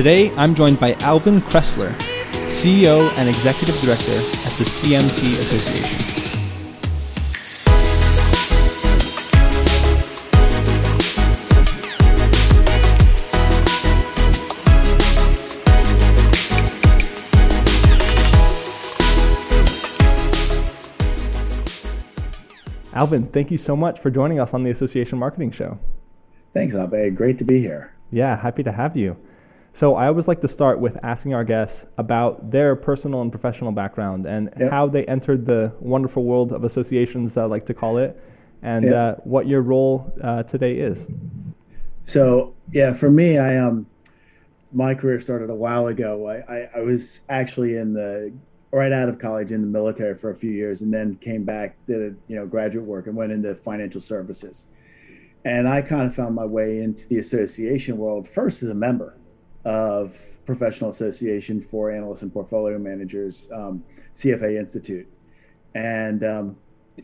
Today, I'm joined by Alvin Kressler, CEO and Executive Director at the CMT Association. Alvin, thank you so much for joining us on the Association Marketing Show. Thanks, Abe. Great to be here. Yeah, happy to have you. So I always like to start with asking our guests about their personal and professional background and yep. how they entered the wonderful world of associations, I like to call it, and yep. uh, what your role uh, today is. So yeah, for me, I um, my career started a while ago. I, I, I was actually in the right out of college in the military for a few years, and then came back, did you know graduate work, and went into financial services. And I kind of found my way into the association world first as a member of Professional Association for Analysts and Portfolio Managers, um, CFA Institute, and um,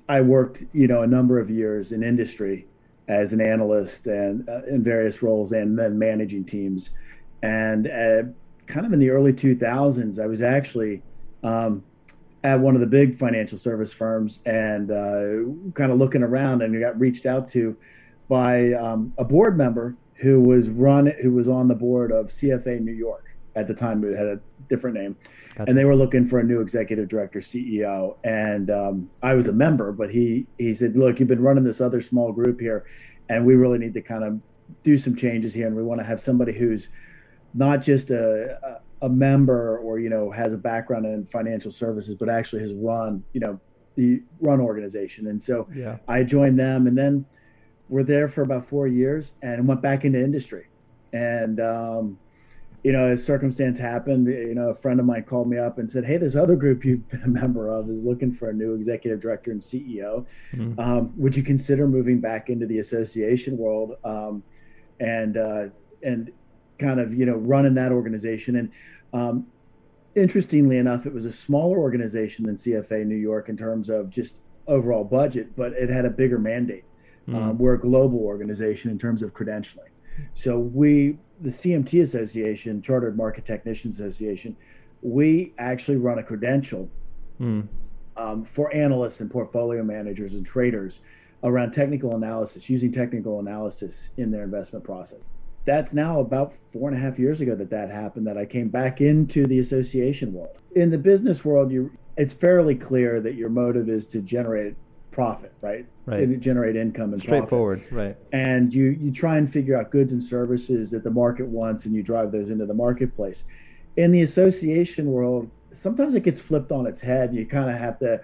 I worked, you know, a number of years in industry as an analyst and uh, in various roles, and then managing teams. And uh, kind of in the early 2000s, I was actually um, at one of the big financial service firms and uh, kind of looking around, and got reached out to by um, a board member who was run who was on the board of CFA New York at the time. It had a different name, gotcha. and they were looking for a new executive director, CEO. And um, I was a member, but he he said, "Look, you've been running this other small group here, and we really need to kind of do some changes here, and we want to have somebody who's not just a, a, a member or you know has a background in financial services, but actually has run you know the run organization." And so yeah. I joined them, and then were there for about four years and went back into industry. And, um, you know, as circumstance happened, you know, a friend of mine called me up and said, Hey, this other group you've been a member of is looking for a new executive director and CEO. Mm-hmm. Um, would you consider moving back into the association world um, and, uh, and kind of, you know, running that organization? And, um, interestingly enough, it was a smaller organization than CFA New York in terms of just overall budget, but it had a bigger mandate. Mm. Um, we're a global organization in terms of credentialing. So we, the CMT Association, Chartered Market Technicians Association, we actually run a credential mm. um, for analysts and portfolio managers and traders around technical analysis, using technical analysis in their investment process. That's now about four and a half years ago that that happened. That I came back into the association world. In the business world, you it's fairly clear that your motive is to generate profit, right? Right. And generate income and straightforward, profit. right? And you you try and figure out goods and services that the market wants, and you drive those into the marketplace. In the association world, sometimes it gets flipped on its head. and You kind of have to,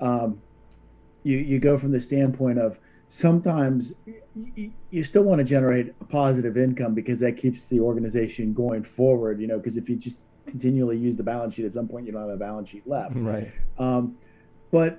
um, you you go from the standpoint of sometimes you still want to generate a positive income because that keeps the organization going forward. You know, because if you just continually use the balance sheet, at some point you don't have a balance sheet left. Right. Um, but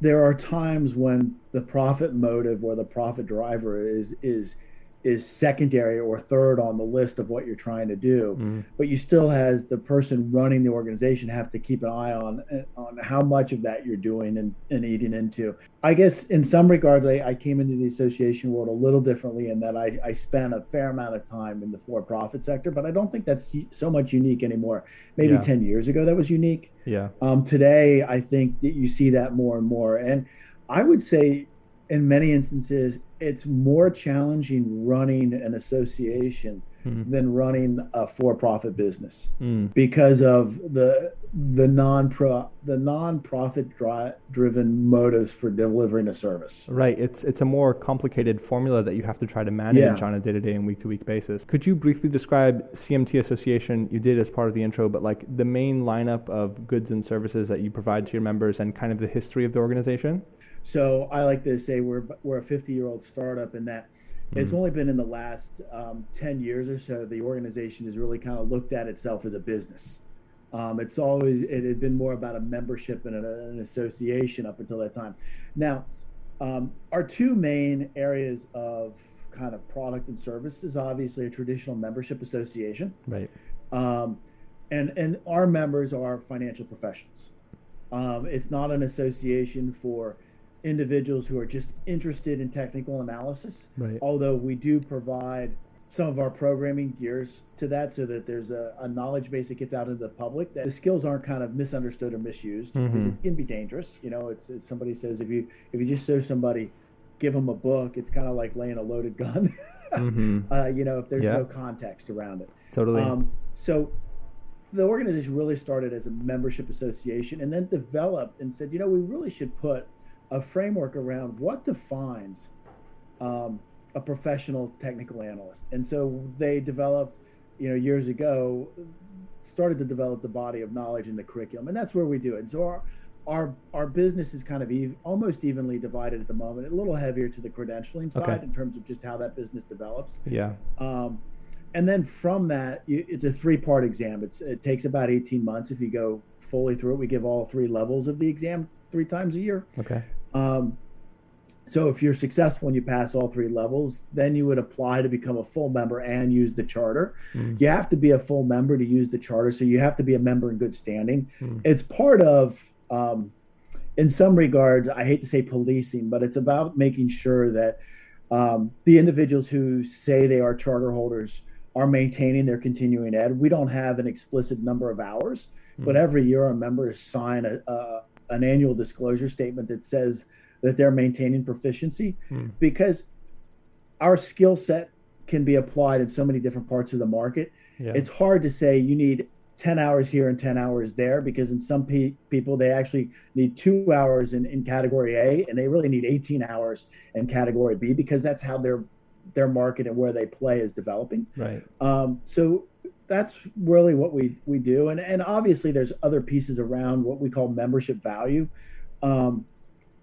there are times when the profit motive or the profit driver is is is secondary or third on the list of what you're trying to do. Mm-hmm. but you still has the person running the organization have to keep an eye on on how much of that you're doing and, and eating into. I guess in some regards I, I came into the association world a little differently in that I, I spent a fair amount of time in the for-profit sector but i don't think that's so much unique anymore. Maybe yeah. 10 years ago that was unique. Yeah. Um, today i think that you see that more and more. And i would say in many instances, it's more challenging running an association mm. than running a for-profit business mm. because of the the non pro the non-profit dri- driven motives for delivering a service. Right. It's it's a more complicated formula that you have to try to manage yeah. on a day-to-day and week-to-week basis. Could you briefly describe CMT Association? You did as part of the intro, but like the main lineup of goods and services that you provide to your members and kind of the history of the organization? So I like to say we're we're a 50 year old startup in that mm-hmm. it's only been in the last um, 10 years or so the organization has really kind of looked at itself as a business. Um, it's always it had been more about a membership and an association up until that time. Now, um, our two main areas of kind of product and service is obviously a traditional membership association, right? Um, and and our members are financial professionals. Um, it's not an association for individuals who are just interested in technical analysis. Right. Although we do provide some of our programming gears to that so that there's a, a, knowledge base that gets out into the public that the skills aren't kind of misunderstood or misused mm-hmm. because it can be dangerous you know it's, it's, somebody says if you if you just show somebody give them a book it's kind of like laying a loaded gun mm-hmm. uh, you know if there's yeah. no context around it totally um, so the organization really started as a membership association and then developed and said you know we really should put a framework around what defines um, a professional technical analyst. And so they developed, you know, years ago, started to develop the body of knowledge in the curriculum, and that's where we do it. And so our our our business is kind of ev- almost evenly divided at the moment, a little heavier to the credentialing side okay. in terms of just how that business develops. Yeah. Um, and then from that, you, it's a three part exam. It's it takes about eighteen months if you go fully through it. We give all three levels of the exam three times a year. Okay. Um, so if you're successful and you pass all three levels, then you would apply to become a full member and use the charter. Mm. You have to be a full member to use the charter, so you have to be a member in good standing. Mm. It's part of, um, in some regards, I hate to say policing, but it's about making sure that um, the individuals who say they are charter holders are maintaining their continuing ed. We don't have an explicit number of hours, mm. but every year our members sign a, a, an annual disclosure statement that says that they're maintaining proficiency hmm. because our skill set can be applied in so many different parts of the market. Yeah. It's hard to say you need 10 hours here and 10 hours there because in some pe- people they actually need two hours in, in category A and they really need 18 hours in category B because that's how their their market and where they play is developing. Right. Um, so that's really what we we do and and obviously there's other pieces around what we call membership value. Um,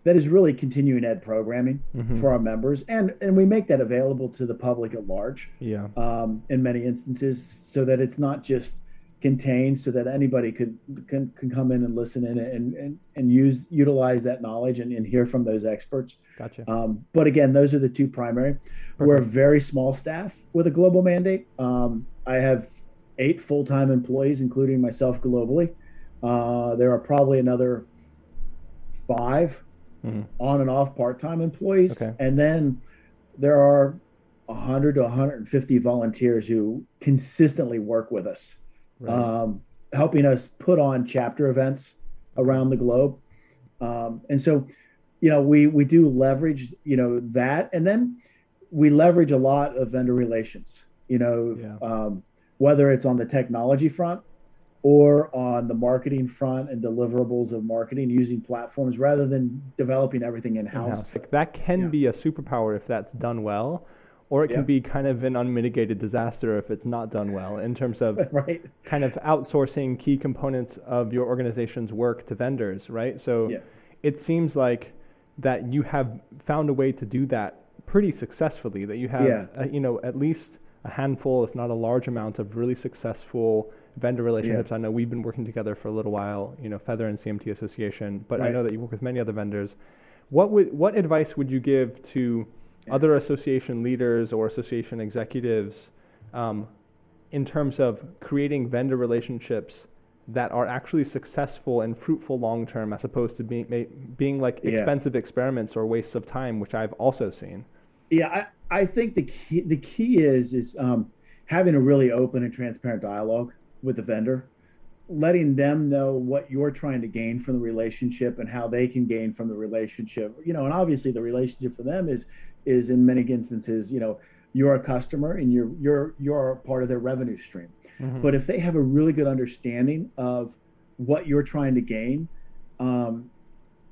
that is really continuing ed programming mm-hmm. for our members, and and we make that available to the public at large. Yeah. Um, in many instances, so that it's not just contained, so that anybody could can, can come in and listen in and and, and use utilize that knowledge and, and hear from those experts. Gotcha. Um, but again, those are the two primary. Perfect. We're a very small staff with a global mandate. Um, I have eight full time employees, including myself globally. Uh, there are probably another five mm-hmm. on and off part-time employees okay. and then there are 100 to 150 volunteers who consistently work with us right. um, helping us put on chapter events around the globe um, and so you know we we do leverage you know that and then we leverage a lot of vendor relations you know yeah. um, whether it's on the technology front or on the marketing front and deliverables of marketing using platforms rather than developing everything in house. Like that can yeah. be a superpower if that's done well, or it can yeah. be kind of an unmitigated disaster if it's not done well in terms of right. kind of outsourcing key components of your organization's work to vendors, right? So yeah. it seems like that you have found a way to do that pretty successfully that you have uh, you know at least a handful if not a large amount of really successful vendor relationships. Yeah. I know we've been working together for a little while, you know, Feathr and CMT Association, but right. I know that you work with many other vendors. What would what advice would you give to yeah. other association leaders or association executives um, in terms of creating vendor relationships that are actually successful and fruitful long term, as opposed to being being like yeah. expensive experiments or wastes of time, which I've also seen. Yeah, I, I think the key the key is is um, having a really open and transparent dialogue with the vendor, letting them know what you're trying to gain from the relationship and how they can gain from the relationship. You know, and obviously the relationship for them is is in many instances, you know, you're a customer and you're you're you're part of their revenue stream. Mm-hmm. But if they have a really good understanding of what you're trying to gain, um,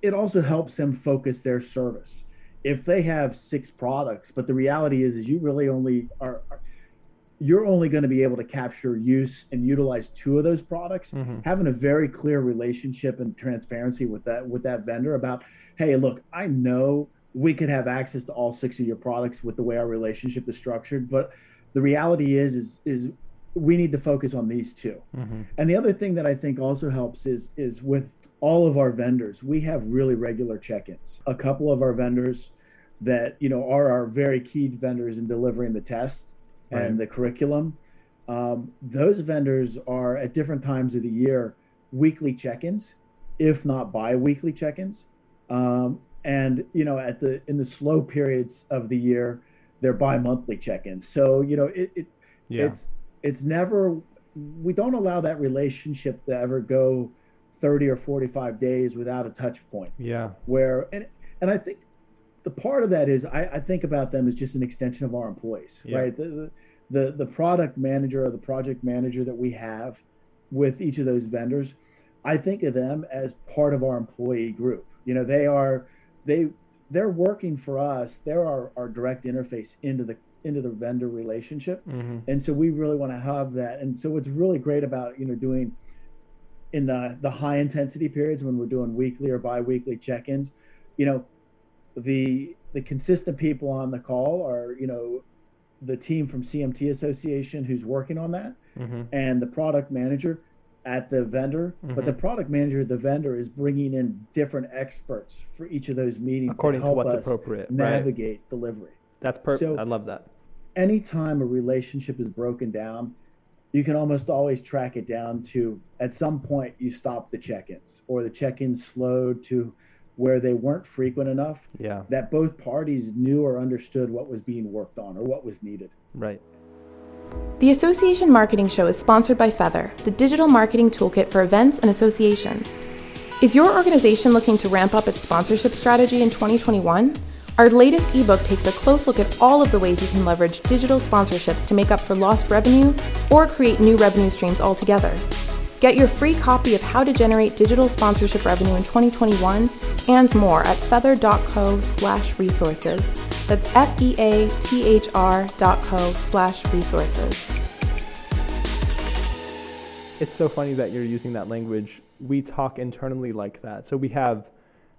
it also helps them focus their service. If they have six products, but the reality is, is you really only are, are you're only going to be able to capture use and utilize two of those products mm-hmm. having a very clear relationship and transparency with that with that vendor about hey look i know we could have access to all six of your products with the way our relationship is structured but the reality is is is we need to focus on these 2 mm-hmm. and the other thing that i think also helps is is with all of our vendors we have really regular check-ins a couple of our vendors that you know are our very key vendors in delivering the test and the curriculum. Um, those vendors are at different times of the year weekly check-ins, if not bi-weekly check-ins. Um, and you know, at the in the slow periods of the year, they're bi-monthly check-ins. So, you know, it, it yeah. it's it's never we don't allow that relationship to ever go 30 or 45 days without a touch point. Yeah. Where and and I think the part of that is I, I think about them as just an extension of our employees, yeah. right? The, the the product manager or the project manager that we have with each of those vendors, I think of them as part of our employee group. You know, they are they they're working for us. They're our, our direct interface into the into the vendor relationship, mm-hmm. and so we really want to have that. And so what's really great about you know doing in the the high intensity periods when we're doing weekly or biweekly check-ins, you know, the the consistent people on the call are you know the team from CMT Association who's working on that, mm-hmm. and the product manager at the vendor. Mm-hmm. But the mm-hmm. product manager at the vendor is bringing in different experts for each of those meetings according to, to what's appropriate. Navigate right. delivery. That's perfect. So I love that. Anytime a relationship is broken down, you can almost always track it down to at some point you stop the check-ins or the check-ins slowed to where they weren't frequent enough yeah. that both parties knew or understood what was being worked on or what was needed. Right. The Association Marketing Show is sponsored by Feathr, the digital marketing toolkit for events and associations. Is your organization looking to ramp up its sponsorship strategy in 2021? Our latest ebook takes a close look at all of the ways you can leverage digital sponsorships to make up for lost revenue or create new revenue streams altogether. Get your free copy of How to Generate Digital Sponsorship Revenue in 2021 and more at feathr.co slash resources. That's F-E-A-T-H-R dot co slash resources. It's so funny that you're using that language. We talk internally like that. So we have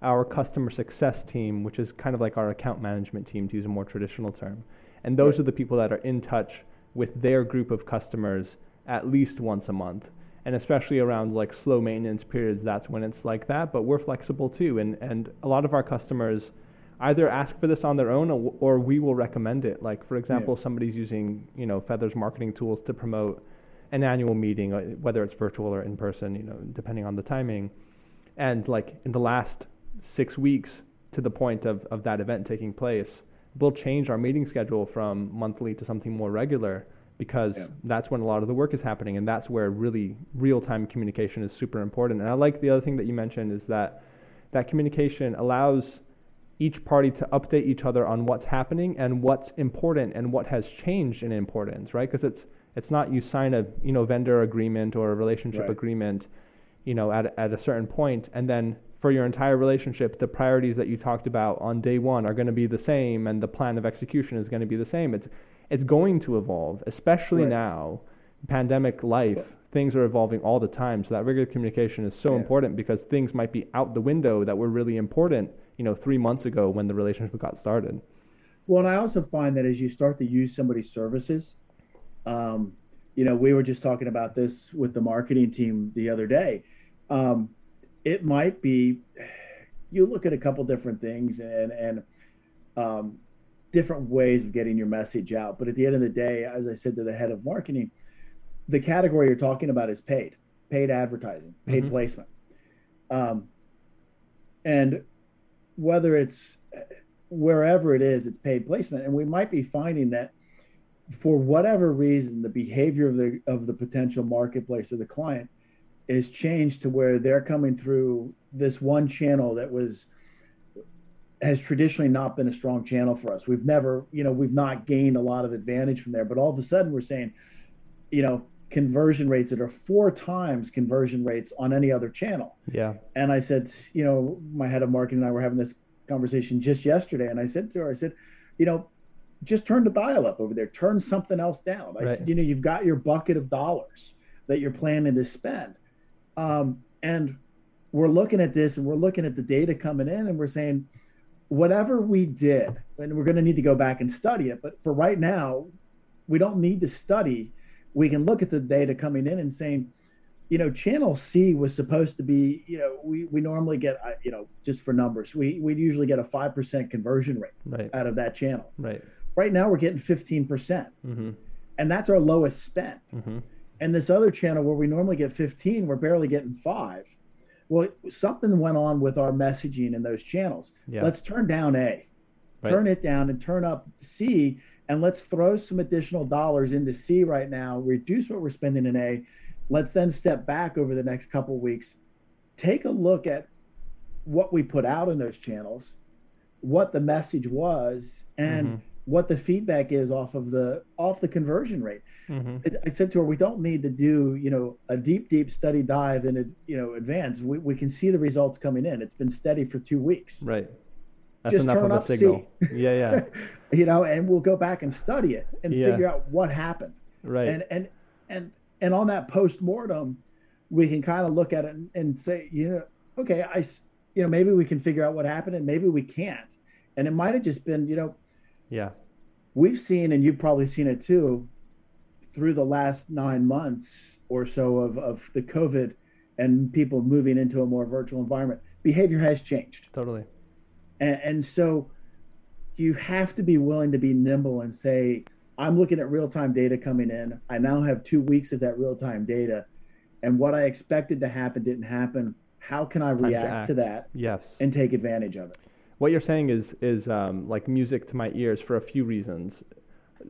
our customer success team, which is kind of like our account management team, to use a more traditional term. And those are the people that are in touch with their group of customers at least once a month and especially around like slow maintenance periods that's when it's like that but we're flexible too and and a lot of our customers either ask for this on their own or, or we will recommend it. Like for example yeah. somebody's using you know Feathr's marketing tools to promote an annual meeting uh, whether it's virtual or in person you know depending on the timing. And like in the last six weeks to the point of, of that event taking place we'll change our meeting schedule from monthly to something more regular because yeah. that's when a lot of the work is happening and that's where really real-time communication is super important and i like the other thing that you mentioned is that that communication allows each party to update each other on what's happening and what's important and what has changed in importance right because it's it's not you sign a you know vendor agreement or a relationship right. agreement you know at, at a certain point and then for your entire relationship the priorities that you talked about on day one are going to be the same and the plan of execution is going to be the same it's it's going to evolve, especially right. now, pandemic life. Things are evolving all the time, so that regular communication is so yeah. important because things might be out the window that were really important, you know, three months ago when the relationship got started. Well, and I also find that as you start to use somebody's services, um, you know, we were just talking about this with the marketing team the other day. Um, it might be you look at a couple different things and and um, different ways of getting your message out. But at the end of the day, as I said to the head of marketing, the category you're talking about is paid, paid advertising, paid mm-hmm. placement. Um, and whether it's wherever it is, it's paid placement. And we might be finding that for whatever reason, the behavior of the of the potential marketplace or the client is changed to where they're coming through this one channel that was has traditionally not been a strong channel for us. We've never, you know, we've not gained a lot of advantage from there. But all of a sudden, we're saying, you know, conversion rates that are four times conversion rates on any other channel. Yeah. And I said, you know, my head of marketing and I were having this conversation just yesterday, and I said to her, I said, you know, just turn the dial up over there, turn something else down. I right. said, you know, you've got your bucket of dollars that you're planning to spend. Um, and we're looking at this and we're looking at the data coming in and we're saying, whatever we did, and we're going to need to go back and study it, but for right now, we don't need to study. We can look at the data coming in and saying, you know, channel C was supposed to be, you know, we, we normally get, uh, you know, just for numbers, we, we usually get a 5% conversion rate right. out of that channel. Right. Right now we're getting 15%. percent mm hmm And that's our lowest spend. Mm-hmm. And this other channel where we normally get 15, we're barely getting five. Well, something went on with our messaging in those channels. Yeah. Let's turn down A right. turn it down and turn up C, and let's throw some additional dollars into C right now, reduce what we're spending in A. Let's then step back over the next couple weeks, take a look at what we put out in those channels, what the message was, and mm-hmm. What the feedback is off of the off the conversion rate. Mm-hmm. I said to her, we don't need to do you know a deep deep study dive in you know advance. We we can see the results coming in. It's been steady for two weeks. Right. That's Just enough of a signal. Yeah, yeah. you know, and we'll go back and study it and yeah. figure out what happened. Right. And and and and on that post mortem, we can kind of look at it and, and say, you know, okay, I you know, maybe we can figure out what happened and maybe we can't. And it might have just been, you know, yeah. We've seen, and you've probably seen it too, through the last nine months or so of, of the COVID and people moving into a more virtual environment, behavior has changed. Totally. And, and so you have to be willing to be nimble and say, I'm looking at real time data coming in. I now have two weeks of that real time data. And what I expected to happen didn't happen how can I react to, to, that? Yes. And take advantage of it. What you're saying is is um, like music to my ears for a few reasons.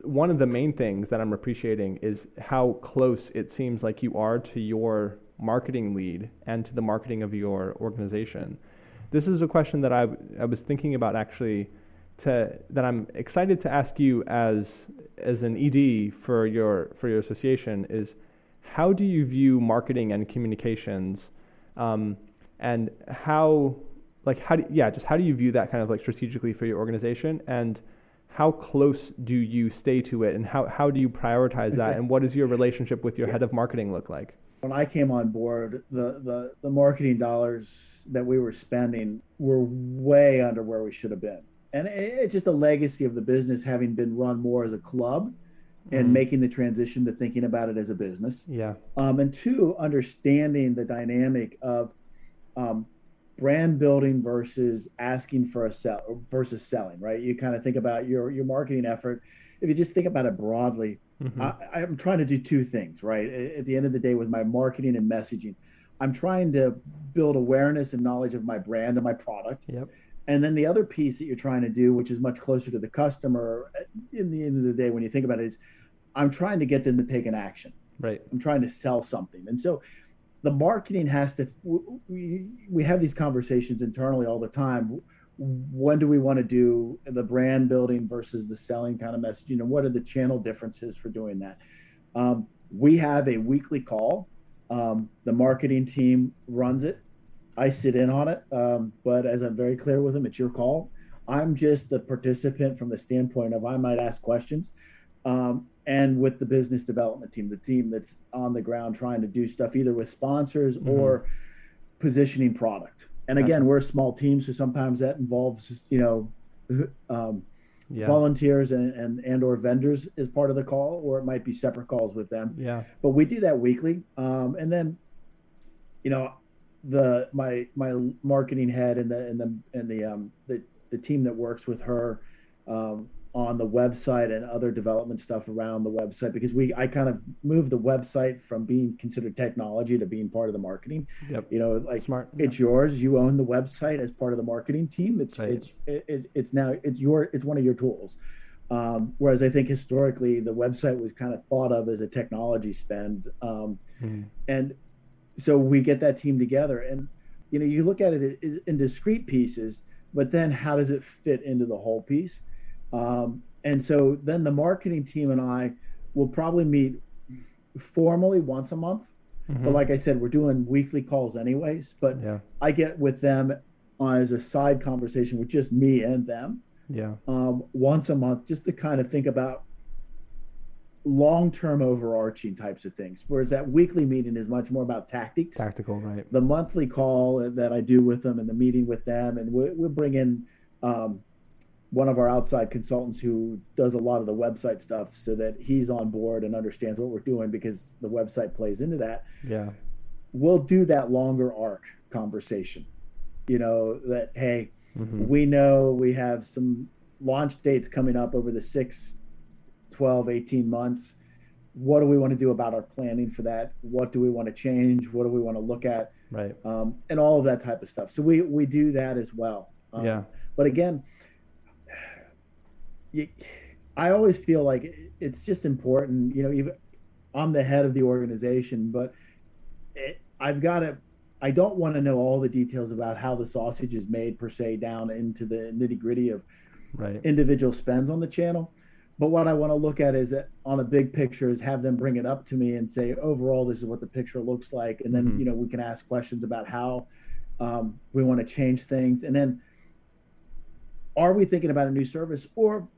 One of the main things that I'm appreciating is how close it seems like you are to your marketing lead and to the marketing of your organization. This is a question that I, I was thinking about actually to that I'm excited to ask you as as an ED for your for your association is how do you view marketing and communications um, and how like how do yeah just how do you view that kind of like strategically for your organization? And how close do you stay to it? And how, how do you prioritize that? And what does your relationship with your head of marketing look like? When i came on board the, the, the marketing dollars that we were spending were way under where we should have been. And it's just a legacy of the business having been run more as a club and mm making the transition to thinking about it as a business. Yeah. Um, and two understanding the dynamic of um, brand building versus asking for a sell versus selling, right? You kind of think about your your marketing effort. If you just think about it broadly, mm-hmm. I, am trying to do two things, right? At the end of the day, with my marketing and messaging, I'm trying to build awareness and knowledge of my brand and my product. Yep. And then the other piece that you're trying to do, which is much closer to the customer, in the end of the day, when you think about it, is I'm trying to get them to take an action. Right. I'm trying to sell something. And so the marketing has to we, we have these conversations internally all the time. When do we want to do? The brand building versus the selling kind of messaging and what are the channel differences for doing that? Um, we have a weekly call. Um, the marketing team runs it. I sit in on it. Um, but as i'm very clear with them it's your call. I'm just the participant from the standpoint of i might ask questions um, and with the business development team, the team that's on the ground trying to do stuff either with sponsors mm-hmm. or positioning product. And again, we're a small team, so sometimes that involves you know um, yeah. volunteers and, and and or vendors as part of the call, or it might be separate calls with them. Yeah. But we do that weekly, um, and then you know the my my marketing head and the and the and the um the the team that works with her um, on the website and other development stuff around the website because we I kind of moved the website from being considered technology to being part of the marketing. Yep. You know, like Smart. it's yours. You own the website as part of the marketing team. It's right. it's it, it, it's now it's your it's one of your tools. Um, whereas I think historically the website was kind of thought of as a technology spend, um, mm. and so we get that team together, and you know you look at it in discrete pieces, but then how does it fit into the whole piece? Um, and so then the marketing team and I will probably meet formally once a month. Mm-hmm. But like I said, we're doing weekly calls anyways. But yeah. I get with them as a side conversation with just me and them. Yeah. Um, once a month, just to kind of think about long-term overarching types of things whereas that weekly meeting is much more about tactics tactical right the monthly call that i do with them and the meeting with them and we, we'll bring in um, one of our outside consultants who does a lot of the website stuff so that he's on board and understands what we're doing because the website plays into that. Yeah. We'll do that longer arc conversation. You know, that, hey, mm-hmm. we know we have some launch dates coming up over the six, 12, 18 months. What do we want to do about our planning for that? What do we want to change? What do we want to look at? Right. Um, and all of that type of stuff. So we, we do that as well. Um, yeah. But again, you, I always feel like it's just important, you know, even I'm the head of the organization, but it, I've got to, I don't want to know all the details about how the sausage is made per se down into the nitty gritty of right. individual spends on the channel. But what I want to look at is that on a big picture is have them bring it up to me and say, overall, this is what the picture looks like. And then, mm-hmm. you know, we can ask questions about how um, we want to change things. And then are we thinking about a new service or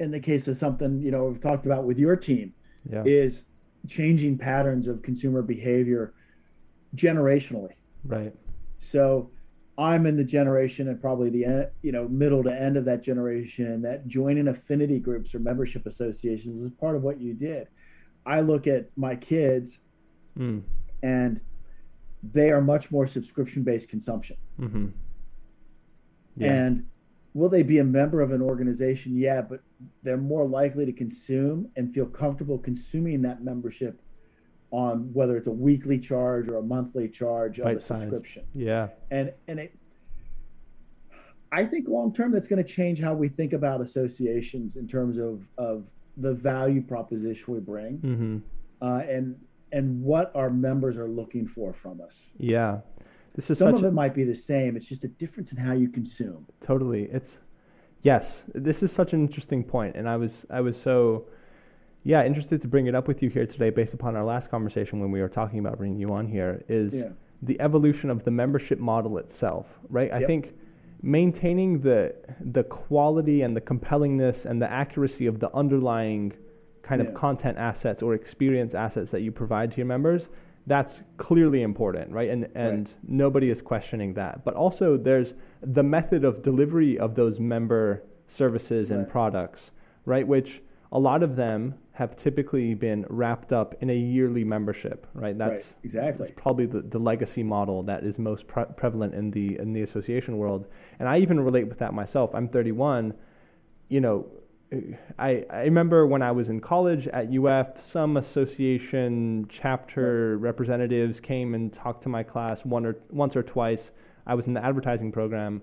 in the case of something you know we've talked about with your team yeah. is changing patterns of consumer behavior generationally right so i'm in the generation and probably the you know middle to end of that generation that joining affinity groups or membership associations is part of what you did i look at my kids mm. and they are much more subscription based consumption mm-hmm. yeah. and will they be a member of an organization? Yeah, but they're more likely to consume and feel comfortable consuming that membership on whether it's a weekly charge or a monthly charge of a subscription. Yeah. And and it I think long term that's going to change how we think about associations in terms of of the value proposition we bring mm-hmm. uh, and and what our members are looking for from us. Yeah. This is some of it might be the same. It's just a difference in how you consume. Totally. It's yes. This is such an interesting point, and I was I was so yeah interested to bring it up with you here today, based upon our last conversation when we were talking about bringing you on here. Is yeah. the evolution of the membership model itself, right? I think maintaining the the quality and the compellingness and the accuracy of the underlying kind yeah. of content assets or experience assets that you provide to your members that's clearly important, right? And and right. nobody is questioning that. But also there's the method of delivery of those member services and right. products, right? Which a lot of them have typically been wrapped up in a yearly membership, right? That's right. exactly that's probably the, the legacy model that is most pre- prevalent in the in the association world. And I even relate with that myself. I'm 31. You know, I, I remember when I was in college at UF, some association chapter representatives came and talked to my class one or once or twice. I was in the advertising program.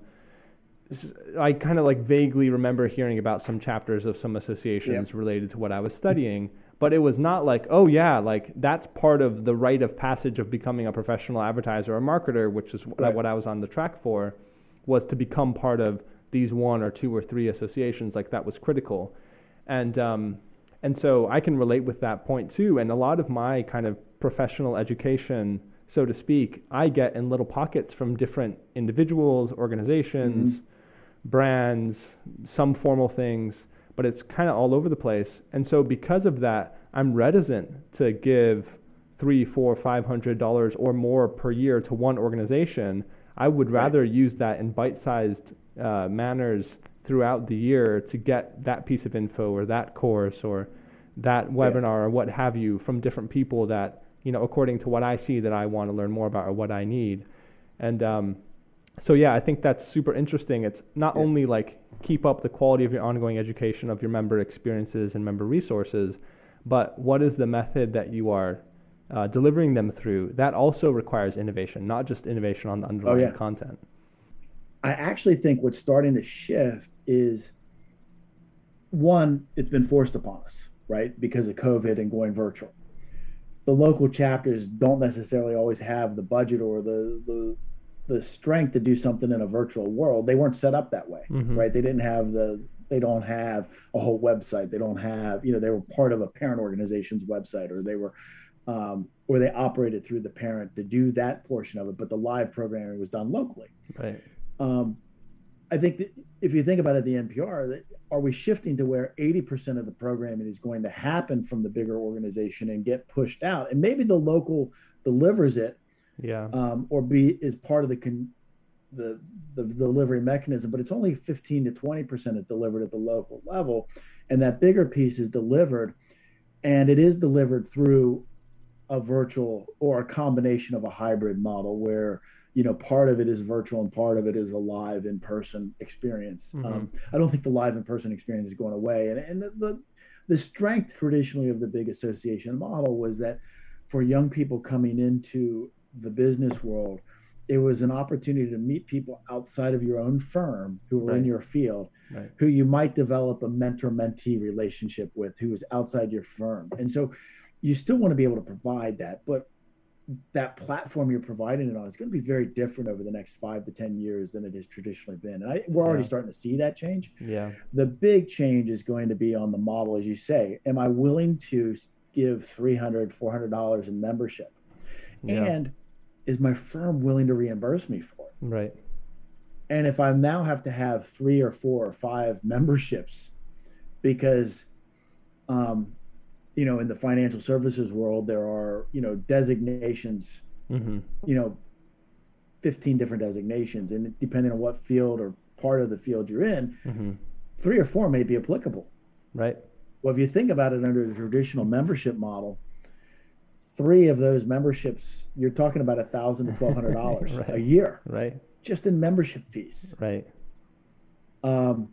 I kind of like vaguely remember hearing about some chapters of some associations yeah. related to what I was studying, but it was not like, oh yeah, like that's part of the rite of passage of becoming a professional advertiser or marketer, which is right. what I was on the track for, was to become part of these one or two or three associations like that was critical and um, and so I can relate with that point too and a lot of my kind of professional education so to speak I get in little pockets from different individuals organizations mm-hmm. brands some formal things but it's kind of all over the place and so because of that I'm reticent to give three four five hundred dollars or more per year to one organization I would rather right. use that in bite-sized uh, manners throughout the year to get that piece of info or that course or that webinar yeah. or what have you from different people that you know according to what I see that I want to learn more about or what I need and um, so yeah I think that's super interesting it's not yeah. only like keep up the quality of your ongoing education of your member experiences and member resources but what is the method that you are uh, delivering them through that also requires innovation not just innovation on the underlying oh, yeah. content I actually think what's starting to shift is one, it's been forced upon us, right? Because of COVID and going virtual. The local chapters don't necessarily always have the budget or the the the strength to do something in a virtual world. They weren't set up that way, mm-hmm. right? They didn't have the they don't have a whole website. They don't have, you know, they were part of a parent organization's website or they were um, or they operated through the parent to do that portion of it, but the live programming was done locally. Right. Um, I think that if you think about it, the NPR, that are we shifting to where 80% of the programming is going to happen from the bigger organization and get pushed out? And maybe the local delivers it, yeah, um, or be is part of the con, the the delivery mechanism, but it's only 15 to 20% is delivered at the local level, and that bigger piece is delivered, and it is delivered through a virtual or a combination of a hybrid model where you know part of it is virtual and part of it is a live in person experience mm-hmm. um, i don't think the live in person experience is going away and, and the, the, the strength traditionally of the big association model was that for young people coming into the business world it was an opportunity to meet people outside of your own firm who were right. in your field right. who you might develop a mentor mentee relationship with who is outside your firm and so you still want to be able to provide that but that platform you're providing it on is going to be very different over the next five to ten years than it has traditionally been. And I, we're already yeah. starting to see that change. Yeah. The big change is going to be on the model as you say. Am i willing to give 300 400 dollars in membership? Yeah. and is my firm willing to reimburse me for it? Right. And if i now have to have three or four or five memberships because um, you know, in the financial services world, there are, you know, designations, mm-hmm. you know, 15 different designations. And depending on what field or part of the field you're in, mm-hmm. three or four may be applicable. Right. Well, if you think about it under the traditional membership model, three of those memberships, you're talking about a thousand to twelve hundred dollars right. a year, right? Just in membership fees, right? Um,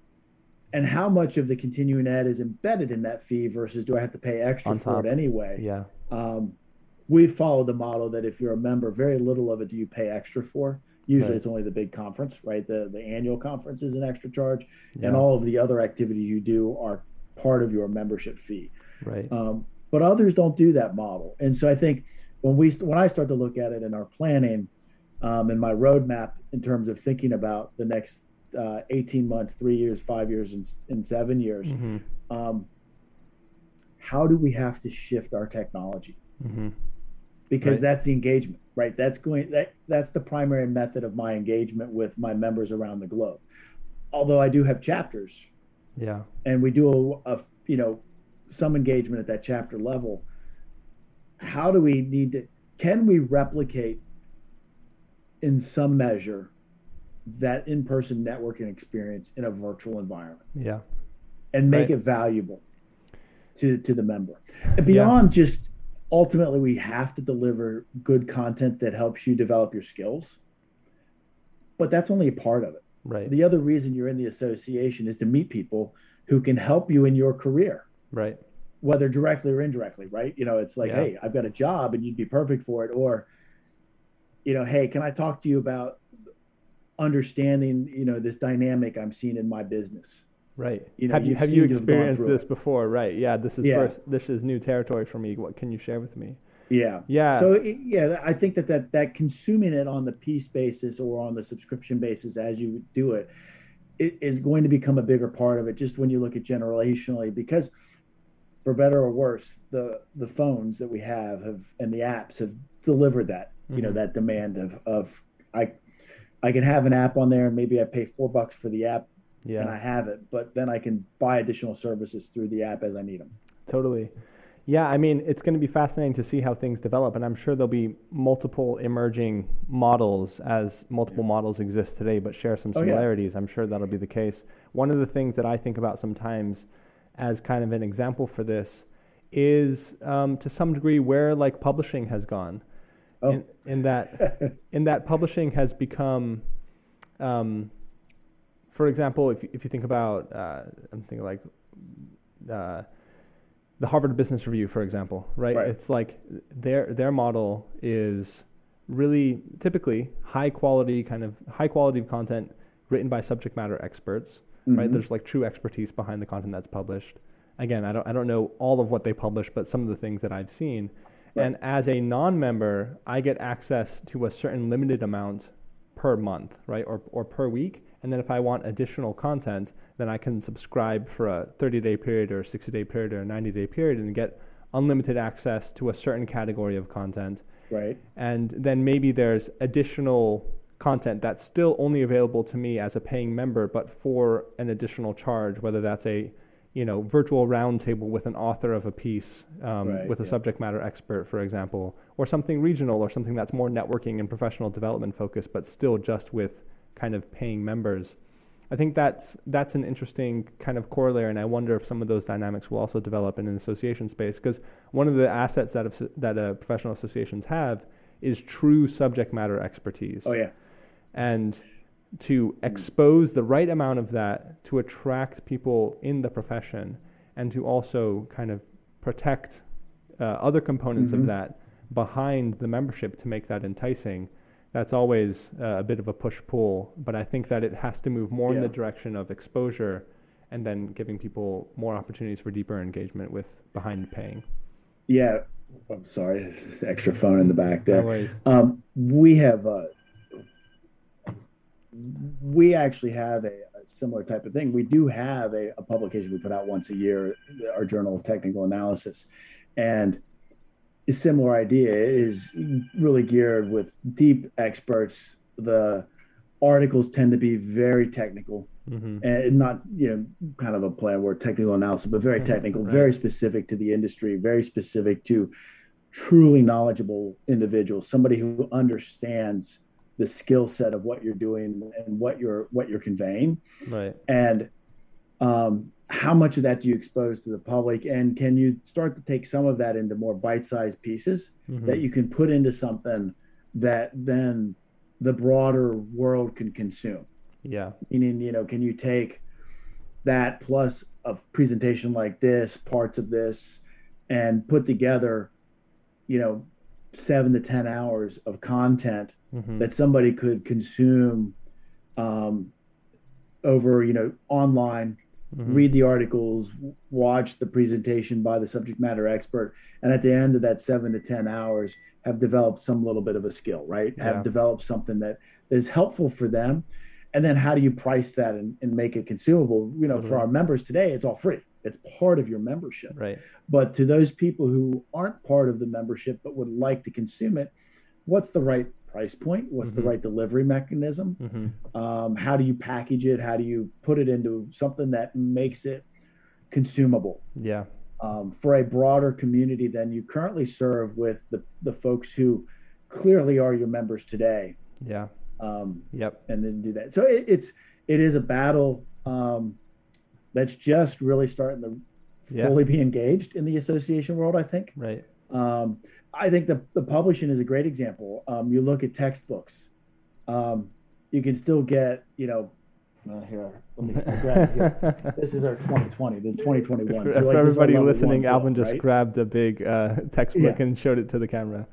and how much of the continuing ed is embedded in that fee versus do I have to pay extra for it anyway? Yeah. Um, we follow the model that if you're a member, very little of it do you pay extra for. Usually, right. it's only the big conference, right? The the annual conference is an extra charge, yeah. and all of the other activities you do are part of your membership fee. Right. Um, but others don't do that model, and so I think when we when I start to look at it in our planning um, and my roadmap in terms of thinking about the next uh, 18 months, three years, five years, and, and seven years. Mm-hmm. Um, how do we have to shift our technology? Mm-hmm. Because right. that's the engagement, right? That's going that that's the primary method of my engagement with my members around the globe. Although I do have chapters, yeah, and we do a, a you know some engagement at that chapter level. How do we need to? Can we replicate in some measure that in-person networking experience in a virtual environment. Yeah. And make right. it valuable to to the member. And beyond yeah. just ultimately we have to deliver good content that helps you develop your skills. But that's only a part of it. Right. The other reason you're in the association is to meet people who can help you in your career. Right. Whether directly or indirectly, right? You know, it's like, yeah. hey, I've got a job and you'd be perfect for it or you know, hey, can I talk to you about understanding you know this dynamic i'm seeing in my business. Right. You know, have you have you experienced this before? Right. Yeah this is yeah. first this is new territory for me. What can you share with me? Yeah. Yeah. So yeah i think that that that consuming it on the piece basis or on the subscription basis as you do it, it is going to become a bigger part of it just when you look at generationally because for better or worse the the phones that we have have and the apps have delivered that you mm-hmm. know that demand of of i I can have an app on there and maybe I pay four bucks for the app yeah. and I have it, but then I can buy additional services through the app as I need them. Totally. Yeah, I mean, it's going to be fascinating to see how things develop, and I'm sure there'll be multiple emerging models as multiple yeah. models exist today, but share some similarities. Oh, yeah. I'm sure that'll be the case. One of the things that I think about sometimes as kind of an example for this is um, to some degree where like publishing has gone oh. in, in, that in that publishing has become, um, for example, if if you think about, uh, I'm thinking like. Uh, the Harvard Business Review, for example, right? right? It's like their their model is really typically high quality kind of high quality content written by subject matter experts, mm-hmm. right? There's like true expertise behind the content that's published. Again, I don't I don't know all of what they publish, but some of the things that I've seen, Right. And as a non-member, I get access to a certain limited amount per month, right, or or per week. And then if I want additional content, then I can subscribe for a 30-day period or a 60-day period or a 90-day period and get unlimited access to a certain category of content. Right. And then maybe there's additional content that's still only available to me as a paying member, but for an additional charge, whether that's a you know, virtual roundtable with an author of a piece, um, right, with a yeah. subject matter expert, for example, or something regional or something that's more networking and professional development focused, but still just with kind of paying members. I think that's that's an interesting kind of corollary, and I wonder if some of those dynamics will also develop in an association space. Because one of the assets that have, that uh, professional associations have is true subject matter expertise. Oh yeah, and to expose the right amount of that to attract people in the profession and to also kind of protect uh, other components mm-hmm. of that behind the membership to make that enticing that's always uh, a bit of a push pull. But I think that it has to move more yeah. in the direction of exposure and then giving people more opportunities for deeper engagement with behind paying. Yeah, I'm sorry, extra phone in the back there. No um, we have uh, we actually have a, a, similar type of thing. We do have a, a, publication we put out once a year, our Journal of Technical Analysis, and a similar idea is really geared with deep experts. The articles tend to be very technical mm-hmm. and not you know kind of a plan where technical analysis, but very mm-hmm. technical, right. very specific to the industry, very specific to truly knowledgeable individuals, somebody who understands the skill set of what you're doing and what you're what you're conveying, right? And um, how much of that do you expose to the public, and can you start to take some of that into more bite-sized pieces mm-hmm. that you can put into something that then the broader world can consume? Yeah. Meaning, you know, can you take that plus a presentation like this, parts of this, and put together, you know, seven to 10 hours of content mm-hmm. that somebody could consume um, over, you know, online, mm-hmm. read the articles, watch the presentation by the subject matter expert. And at the end of that seven to 10 hours, have developed some little bit of a skill, right? Yeah. Have developed something that is helpful for them and then how do you price that and, and make it consumable you know totally. for our members today it's all free it's part of your membership right but to those people who aren't part of the membership but would like to consume it what's the right price point what's mm-hmm. the right delivery mechanism mm-hmm. um, how do you package it how do you put it into something that makes it consumable yeah um, for a broader community than you currently serve with the, the folks who clearly are your members today yeah um, yep. And then do that. So it, it's it is a battle um, that's just really starting to yeah. fully be engaged in the association world. I think. Right. Um, I think the the publishing is a great example. Um, you look at textbooks. Um, you can still get you know uh, here, let me grab here. This is our 2020, the 2021. For, so like, everybody listening, Alvin just right? grabbed a big uh, textbook yeah. and showed it to the camera.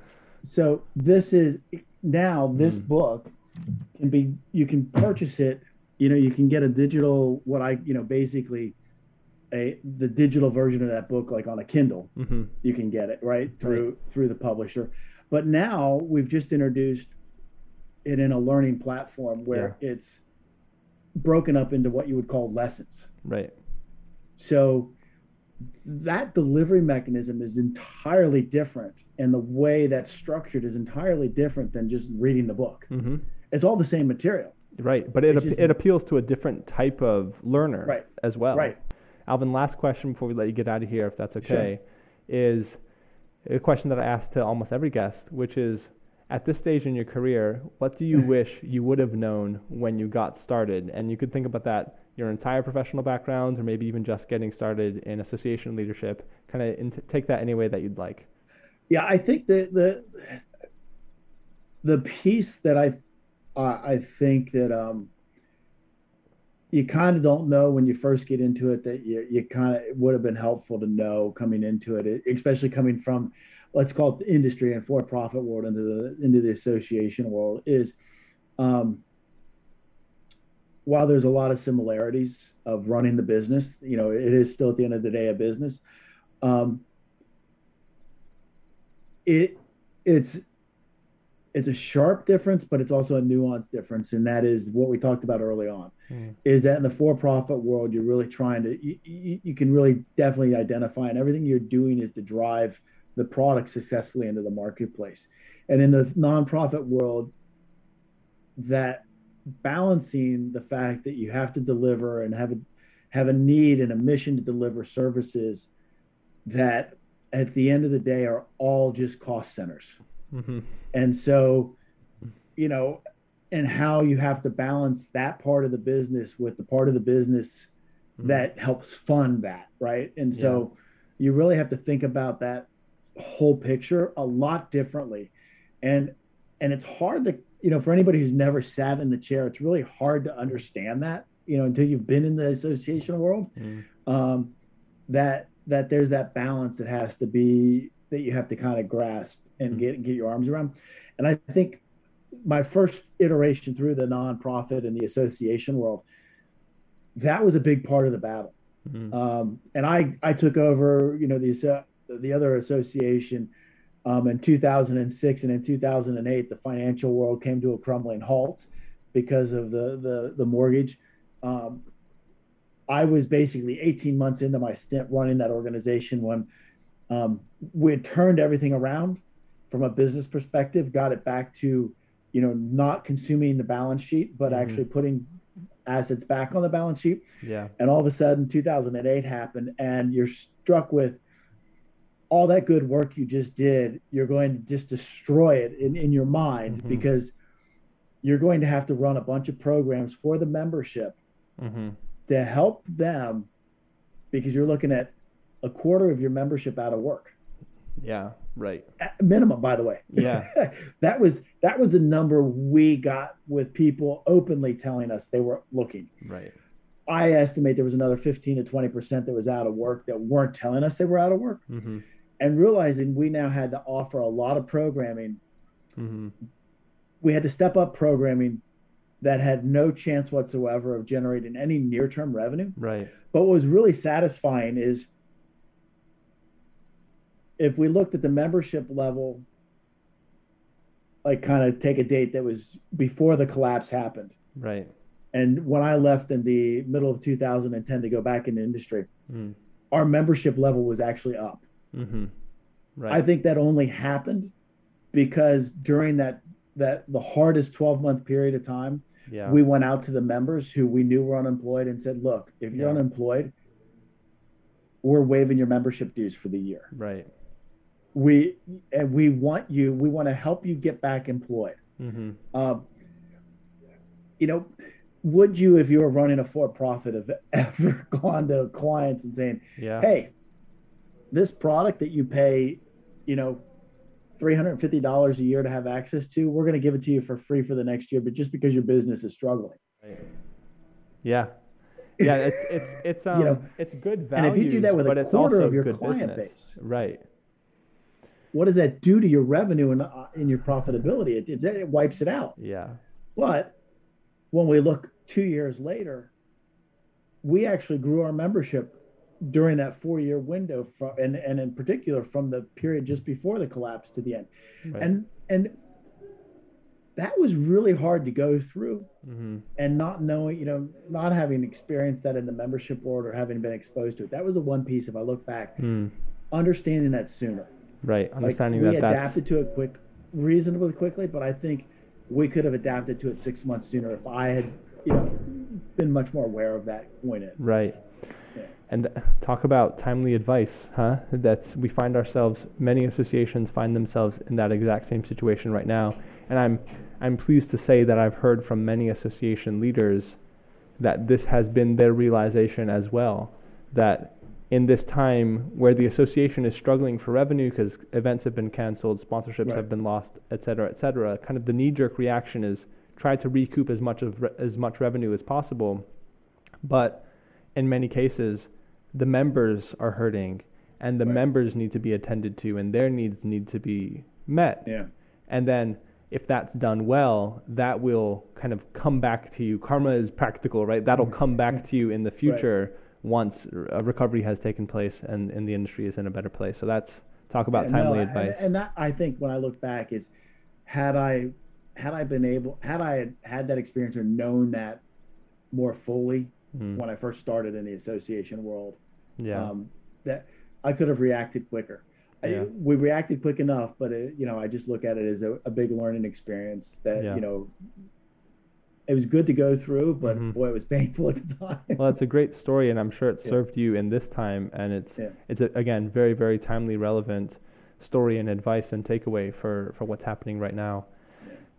So this is now this mm. book can be you can purchase it you know you can get a digital what i you know basically a the digital version of that book like on a kindle mm-hmm. you can get it right through right. through the publisher but now we've just introduced it in a learning platform where yeah. it's broken up into what you would call lessons right so that delivery mechanism is entirely different and the way that's structured is entirely different than just reading the book mm-hmm. It's all the same material. Right, but it ap- just, it appeals to a different type of learner right. as well. Right. Alvin, last question before we let you get out of here, if that's okay, sure. is a question that I ask to almost every guest, which is at this stage in your career, what do you wish you would have known when you got started? And you could think about that your entire professional background, or maybe even just getting started in association leadership. Kind of take that any way that you'd like. Yeah, I think that the the piece that I I think that um, you kind of don't know when you first get into it that you, you kind of would have been helpful to know coming into it, especially coming from, let's call it the industry and for-profit world into the into the association world is, um, while there's a lot of similarities of running the business, you know, it is still at the end of the day a business. Um, it it's it's a sharp difference, but it's also a nuanced difference, and that is what we talked about early on. Mm. Is that in the for-profit world, you're really trying to you, you, you, can really definitely identify, and everything you're doing is to drive the product successfully into the marketplace. And in the nonprofit world, that balancing the fact that you have to deliver and have a have a need and a mission to deliver services that at the end of the day are all just cost centers Mm-hmm. And so, you know, and how you have to balance that part of the business with the part of the business mm-hmm. that helps fund that, right? And so you really have to think about that whole picture a lot differently. And and it's hard to, you know, for anybody who's never sat in the chair, it's really hard to understand that, you know, until you've been in the association world. Mm. Um, that that there's that balance that has to be that you have to kind of grasp and mm-hmm. get get your arms around. And I think my first iteration through the nonprofit and the association world, that was a big part of the battle. Mm-hmm. Um, and I, I took over, you know, the, the other association um, in 2006 and in 2008, the financial world came to a crumbling halt because of the, the, the mortgage. Um, I was basically 18 months into my stint running that organization when um, we had turned everything around from a business perspective, got it back to, you know, not consuming the balance sheet, but mm-hmm. actually putting assets back on the balance sheet. Yeah. And all of a sudden, 2008 happened, and you're struck with all that good work you just did. You're going to just destroy it in, in your mind mm-hmm. because you're going to have to run a bunch of programs for the membership mm-hmm. to help them because you're looking at a quarter of your membership out of work. Yeah, right. At minimum, by the way. Yeah. that was that was the number we got with people openly telling us they were looking. Right. I estimate there was another 15 to 20% that was out of work that weren't telling us they were out of work. Mm-hmm. And realizing we now had to offer a lot of programming. Mm-hmm. We had to step up programming that had no chance whatsoever of generating any near term revenue. Right. But what was really satisfying is if we looked at the membership level, like kind of take a date that was before the collapse happened. Right. And when I left in the middle of 2010 to go back in the industry, mm. our membership level was actually up. Mm-hmm. Right. I think that only happened because during that that the hardest 12 month period of time, yeah. we went out to the members who we knew were unemployed and said, "Look, if you're yeah. unemployed, we're waiving your membership dues for the year." Right we and we want you we want to help you get back employed mm-hmm. um, you know would you if you were running a for-profit have ever gone to clients and saying yeah. hey this product that you pay you know $350 a year to have access to we're going to give it to you for free for the next year but just because your business is struggling right. yeah yeah it's it's it's um you know, it's good value and if you do that with a quarter of your client business. base right what does that do to your revenue and uh, in your profitability? It, it, it wipes it out. Yeah. But when we look two years later, we actually grew our membership during that four year window from and, and in particular from the period just before the collapse to the end. Right. And and that was really hard to go through mm-hmm. and not knowing, you know, not having experienced that in the membership world or having been exposed to it. That was the one piece if I look back, mm. understanding that sooner. Right. Understanding like, we that adapted to it quick, reasonably quickly, but I think we could have adapted to it six months sooner if I had, you know, been much more aware of that going in. Right. Yeah. And talk about timely advice, huh? That's we find ourselves. Many associations find themselves in that exact same situation right now, and I'm I'm pleased to say that I've heard from many association leaders that this has been their realization as well. That in this time where the association is struggling for revenue because events have been canceled, sponsorships right. have been lost, et cetera, et cetera, kind of the knee-jerk reaction is try to recoup as much of re- as much revenue as possible, but in many cases, the members are hurting, and the right. members need to be attended to, and their needs need to be met. Yeah, and then if that's done well, that will kind of come back to you. Karma is practical, right? That'll mm. come back to you in the future. Right once a recovery has taken place and, and the industry is in a better place. So that's talk about yeah, timely no, advice. And, and, that I think when I look back is had I had I been able had I had, had that experience or known that more fully mm. when I first started in the association world, yeah, um, that I could have reacted quicker. Yeah. I, we reacted quick enough, but it, you know, I just look at it as a, a big learning experience that yeah. you know it was good to go through, but mm-hmm. boy, it was painful at the time. well, it's a great story, and I'm sure it served yeah. you in this time, and it's yeah. it's a, again very very timely, relevant story and advice and takeaway for for what's happening right now.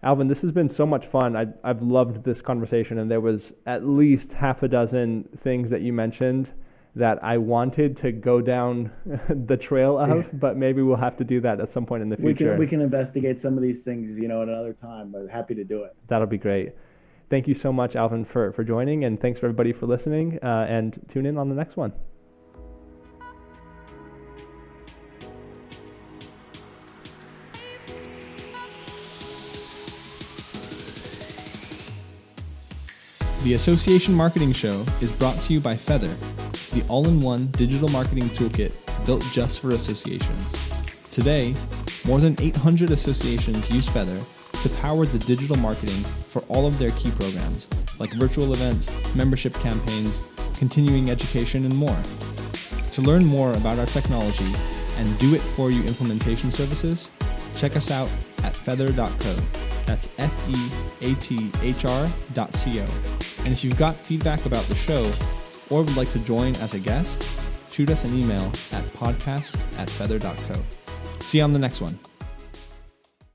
Alvin, this has been so much fun. I, I've loved this conversation, and there was at least half a dozen things that you mentioned that I wanted to go down the trail of, yeah. but maybe we'll have to do that at some point in the future. We can, we can investigate some of these things, you know, at another time, but happy to do it. That'll be great thank you so much, Alvin, for, for joining. And thanks for everybody for listening. Uh, and tune in on the next one. The Association Marketing Show is brought to you by Feathr, the all in one digital marketing toolkit built just for associations. Today, more than 800 associations use Feathr to power the digital marketing for all of their key programs, like virtual events, membership campaigns, continuing education, and more. To learn more about our technology and do it for you implementation services, check us out at feathr.co. That's F E A T H R dot C O. And if you've got feedback about the show or would like to join as a guest, shoot us an email at podcast at feathr.co. See you on the next one.